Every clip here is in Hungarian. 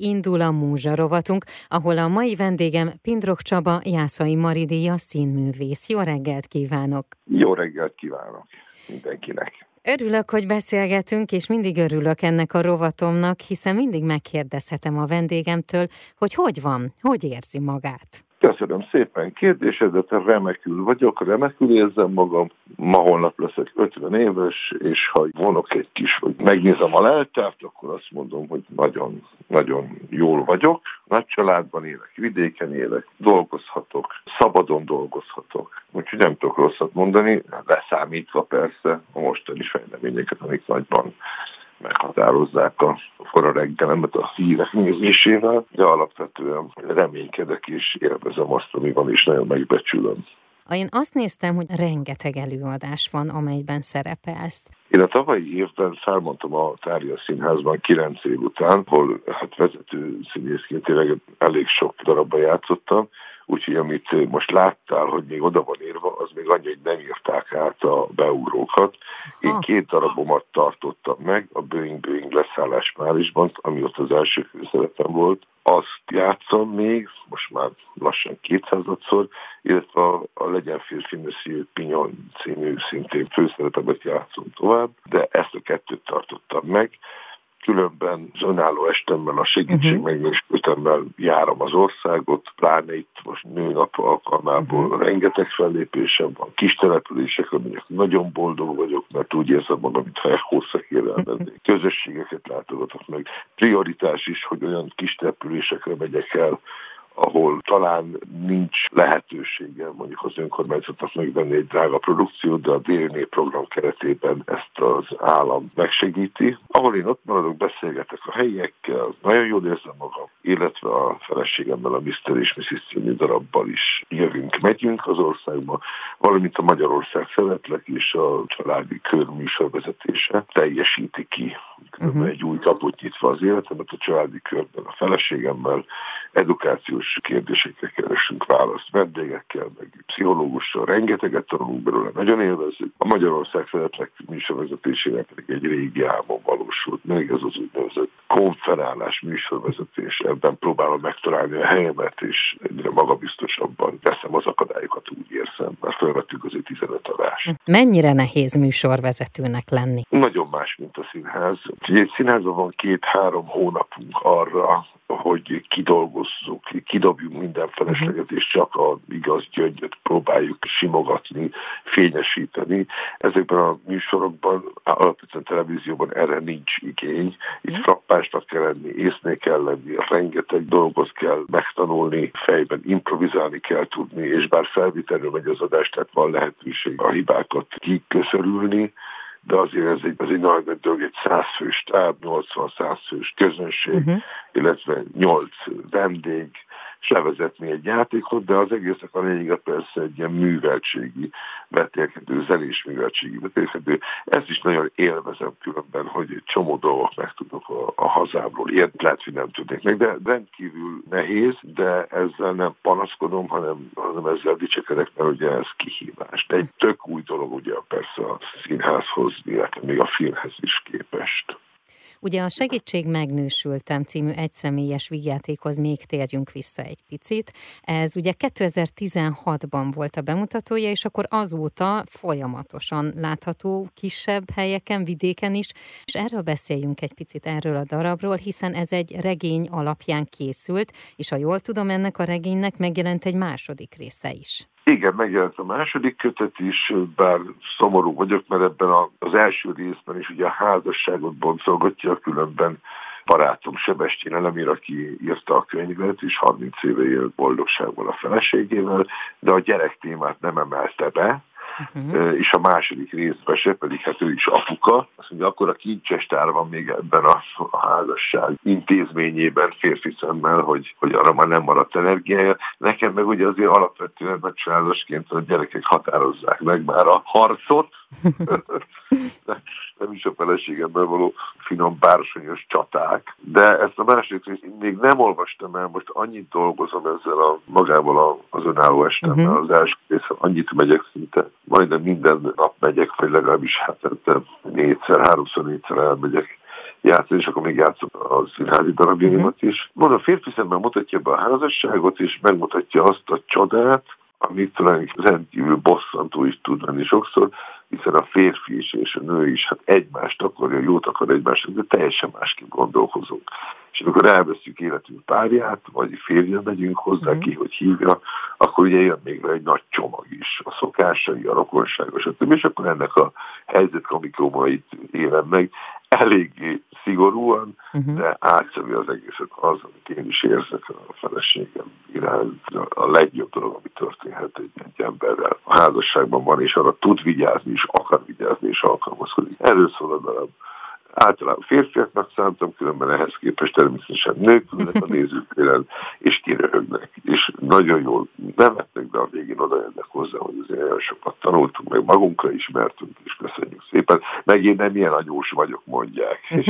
Indul a Múzsa rovatunk, ahol a mai vendégem Pindrok Csaba, Jászai Maridia színművész. Jó reggelt kívánok! Jó reggelt kívánok mindenkinek! Örülök, hogy beszélgetünk, és mindig örülök ennek a rovatomnak, hiszen mindig megkérdezhetem a vendégemtől, hogy hogy van, hogy érzi magát. Köszönöm szépen kérdésedet, remekül vagyok, remekül érzem magam. Ma holnap leszek 50 éves, és ha vonok egy kis, hogy megnézem a leltárt, akkor azt mondom, hogy nagyon, nagyon jól vagyok. Nagy családban élek, vidéken élek, dolgozhatok, szabadon dolgozhatok. Úgyhogy nem tudok rosszat mondani, leszámítva persze a mostani fejleményeket, amik nagyban meghatározzák a kora reggelemet a hírek nézésével, de alapvetően reménykedek és élvezem azt, ami van, és nagyon megbecsülöm. Én azt néztem, hogy rengeteg előadás van, amelyben szerepelsz. Én a tavalyi évben felmondtam a Tária Színházban 9 év után, hol hát vezető színészként tényleg elég sok darabban játszottam, Úgyhogy amit most láttál, hogy még oda van írva, az még annyi, hogy nem írták át a beugrókat. Én két darabomat tartottam meg, a Boeing Boeing leszállás Párizsban, ami ott az első főszerepem volt. Azt játszom még, most már lassan kétszázadszor, illetve a, a Legyen férfi Monsieur Pignon című szintén főszerepemet játszom tovább, de ezt a kettőt tartottam meg különben az önálló estemmel, a segítség uh-huh. járom az országot, pláne itt most nőnap alkalmából uh-huh. rengeteg fellépésem van, kis településekre megyek, nagyon boldog vagyok, mert úgy érzem magam, mintha egy hosszakére elmennék. Közösségeket látogatok meg. Prioritás is, hogy olyan kis településekre megyek el, ahol talán nincs lehetősége mondjuk az önkormányzatnak megvenni egy drága produkciót, de a DNE program keretében ezt az állam megsegíti. Ahol én ott maradok, beszélgetek a helyiekkel, nagyon jól érzem magam, illetve a feleségemmel, a Mr. és Mrs. című darabbal is jövünk, megyünk az országba, valamint a Magyarország szeretlek és a családi kör műsorvezetése teljesíti ki uh-huh. egy új kaput nyitva az életemet a családi körben, a feleségemmel, edukációs kérdésekre keresünk választ vendégekkel, meg pszichológussal, rengeteget tanulunk belőle, nagyon élvezzük. A Magyarország szeretlek műsorvezetésének pedig egy régi álmom valósult meg, ez az úgynevezett konferálás műsorvezetés. Ebben próbálom megtalálni a helyemet, és egyre magabiztosabban teszem az akadályokat, úgy érzem, mert felvettük azért 15 adás. Mennyire nehéz műsorvezetőnek lenni? Nagyon más, mint a színház. Ugye egy színházban van két-három hónapunk arra, hogy kidolgozzuk, kidobjuk minden felesleget, és csak a igaz gyöngyöt próbáljuk simogatni, fényesíteni. Ezekben a műsorokban, alapvetően televízióban erre nincs igény. Itt mhm. frappásnak kell lenni, észné kell lenni, rengeteg dolgot kell megtanulni, fejben improvizálni kell tudni, és bár felvitelről megy az adás, tehát van lehetőség a hibákat kiköszörülni, de azért ez egy, ez egy nagy dolog, egy százfős táb, 80-100 fős közönség, uh-huh. illetve 8 vendég, és levezetni egy játékot, de az egésznek a lényege persze egy ilyen műveltségi vetélkedő, zenés műveltségi vetélkedő. Ezt is nagyon élvezem különben, hogy egy csomó dolgok meg tudok a, a hazámról. Ilyet lehet, hogy nem tudnék meg, de rendkívül nehéz, de ezzel nem panaszkodom, hanem, hanem ezzel dicsekedek, mert ugye ez kihívás. De egy tök új dolog ugye persze a színházhoz, illetve még a filmhez is képest. Ugye a Segítség megnősültem című egyszemélyes vígjátékhoz még térjünk vissza egy picit. Ez ugye 2016-ban volt a bemutatója, és akkor azóta folyamatosan látható kisebb helyeken, vidéken is, és erről beszéljünk egy picit erről a darabról, hiszen ez egy regény alapján készült, és ha jól tudom, ennek a regénynek megjelent egy második része is. Igen, megjelent a második kötet is, bár szomorú vagyok, mert ebben az első részben is ugye a házasságot boncolgatja, különben barátom Sebestyén Elemir, aki írta a könyvet, és 30 éve élt boldogságban a feleségével, de a gyerek témát nem emelte be, uh-huh. és a második részben se, pedig hát ő is apuka. Azt mondja, akkor a kincsestár van még ebben a, a házasság intézményében férfi szemmel, hogy, hogy arra már nem maradt energiája. Nekem meg ugye azért alapvetően nagy családosként a gyerekek határozzák meg már a harcot, nem is a feleségemmel való finom bársonyos csaták. De ezt a második részt még nem olvastam el, most annyit dolgozom ezzel a magával az önálló estemmel, uh-huh. az első részen annyit megyek szinte, majdnem minden nap megyek, vagy legalábbis hát négyszer, háromszor, négyszer elmegyek játszani, és akkor még játszott a színházi darabjaimat uh-huh. is. Mondom, a férfi szemben mutatja be a házasságot, és megmutatja azt a csodát, amit tulajdonképpen rendkívül bosszantó is tud lenni sokszor, hiszen a férfi is és a nő is hát egymást akarja, jót akar egymást, de teljesen másképp gondolkozunk. És amikor elveszünk életünk párját, vagy férjön megyünk hozzá, mm. ki hogy hívja, akkor ugye jön még egy nagy csomag is, a szokásai, a rokonságos, stb. És akkor ennek a helyzet komikumait élem meg eléggé szigorúan, uh-huh. de átszövi az egészet az, amit én is érzek a feleségem iránt. A legjobb dolog, ami történhet egy, egy emberrel. A házasságban van, és arra tud vigyázni, és akar vigyázni, és alkalmazkodik. Erről szól a darab általában férfiaknak szántam, különben ehhez képest természetesen nők ülnek a nézőtéren, és kiröhögnek, és nagyon jól nevetnek, de a végén oda jönnek hozzá, hogy azért nagyon sokat tanultunk, meg magunkra ismertünk, és köszönjük szépen, meg én nem ilyen anyós vagyok, mondják.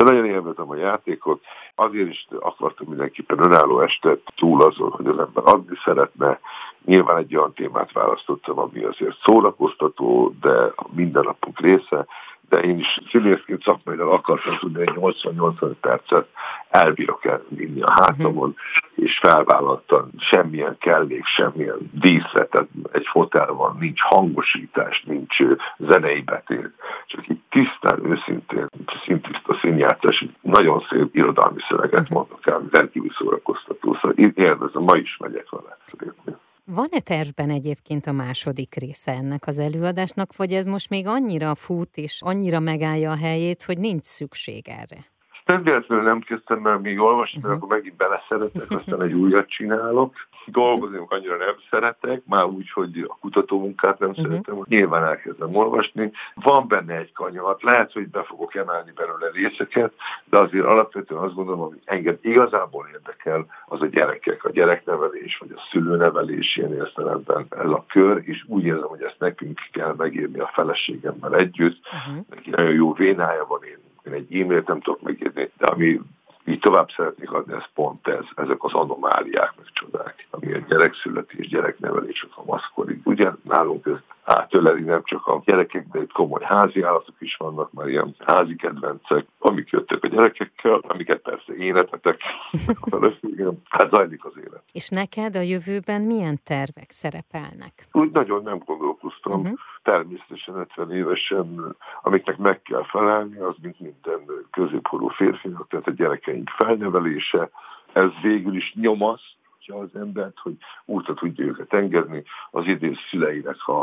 Szóval nagyon élvezem a játékot, azért is akartam mindenképpen önálló estet túl azon, hogy az ember adni szeretne. Nyilván egy olyan témát választottam, ami azért szórakoztató, de a mindennapok része, de én is színészként szakmailag akartam tudni, hogy 80-80 percet elbírok vinni a hátamon, uh-huh. és felvállaltam semmilyen kellék, semmilyen díszletet, egy fotel van, nincs hangosítás, nincs zenei betét, csak így tisztán, őszintén, szintiszta színjátszás, nagyon szép irodalmi szöveget uh-huh. mondok el, rendkívül szórakoztató, szóval én élvezem, ma is megyek vele. Van-e tervben egyébként a második része ennek az előadásnak, vagy ez most még annyira fut és annyira megállja a helyét, hogy nincs szükség erre? Nem véletlenül nem kezdtem el még olvasni, uh-huh. mert akkor megint beleszeretek, aztán egy újat csinálok. Dolgozni annyira nem szeretek, már úgy, hogy a kutatómunkát nem uh-huh. szeretem, nyilván elkezdem olvasni. Van benne egy kanyar, lehet, hogy be fogok emelni belőle részeket, de azért alapvetően azt gondolom, hogy engem igazából érdekel, az a gyerekek, a gyereknevelés, vagy a szülőnevelés ilyen értelemben ez a kör, és úgy érzem, hogy ezt nekünk kell megírni a feleségemmel együtt. Uh-huh. Neki nagyon jó vénája van, én én egy e-mailt nem tudok megírni, de ami így tovább szeretnék adni, ez pont ez, ezek az anomáliák, meg csodák, ami a gyerekszületés, gyereknevelés, a maszkorig. Ugye nálunk ez átöleli nem csak a gyerekek, de itt komoly házi állatok is vannak, már ilyen házi kedvencek, amik jöttek a gyerekekkel, amiket persze énetetek, hát zajlik az élet. És neked a jövőben milyen tervek szerepelnek? Úgy nagyon nem gondolkoztam. Uh-huh. Természetesen 50 évesen, amiknek meg kell felelni, az mint minden középkorú férfinak, tehát a gyerekeink felnevelése, ez végül is nyomaszt, az embert, hogy útra tudja őket engedni, az idén szüleinek a,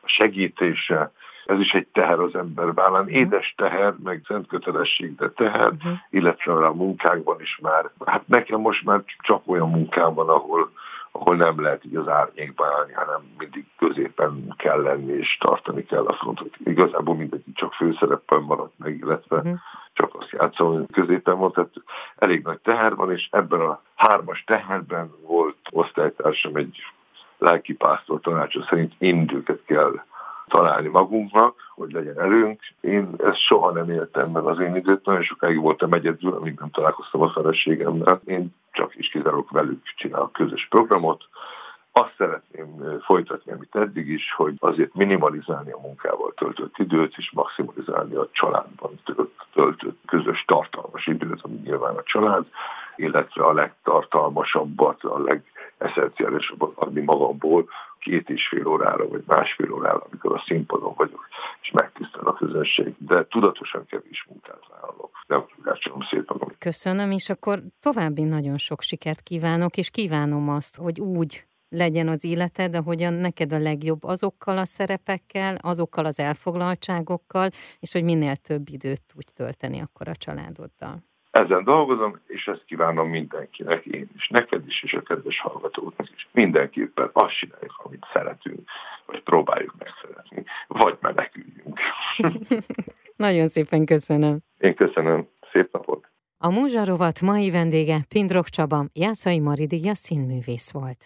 a segítése, ez is egy teher az ember vállán, uh-huh. édes teher, meg szent kötelesség, de teher, uh-huh. illetve a munkákban is már. Hát nekem most már csak olyan munkám van, ahol, ahol nem lehet így az árnyékba állni, hanem mindig középen kell lenni, és tartani kell a frontot. Igazából mindegyik csak főszereppen maradt meg, illetve uh-huh. Csak azt játszom, hogy középen van, tehát elég nagy teher van, és ebben a hármas teherben volt osztálytársam egy lelkipásztor tanácsa szerint indőket kell találni magunknak, hogy legyen erőnk. Én ezt soha nem éltem meg az én időt, nagyon sokáig voltam egyedül, amíg nem találkoztam a feleségemmel. Én csak is kizárólag velük csinálok közös programot. Azt szeretném folytatni, amit eddig is, hogy azért minimalizálni a munkával töltött időt, és maximalizálni a családban töltött közös tartalmas időt, ami nyilván a család, illetve a legtartalmasabbat, a legesszenciálisabbat adni magamból, két és fél órára, vagy másfél órára, amikor a színpadon vagyok, és megtisztel a közönség, de tudatosan kevés munkát vállalok. Nem kíváncsiam szépen. Köszönöm, és akkor további nagyon sok sikert kívánok, és kívánom azt, hogy úgy legyen az életed, ahogyan neked a legjobb azokkal a szerepekkel, azokkal az elfoglaltságokkal, és hogy minél több időt tudj tölteni akkor a családoddal. Ezen dolgozom, és ezt kívánom mindenkinek, én is, neked is, és a kedves hallgatóknak is. Mindenképpen azt csináljuk, amit szeretünk, vagy próbáljuk megszeretni, vagy meneküljünk. Nagyon szépen köszönöm. Én köszönöm. Szép napot. A Múzsarovat mai vendége Pindrok Csaba, Jászai Maridia színművész volt.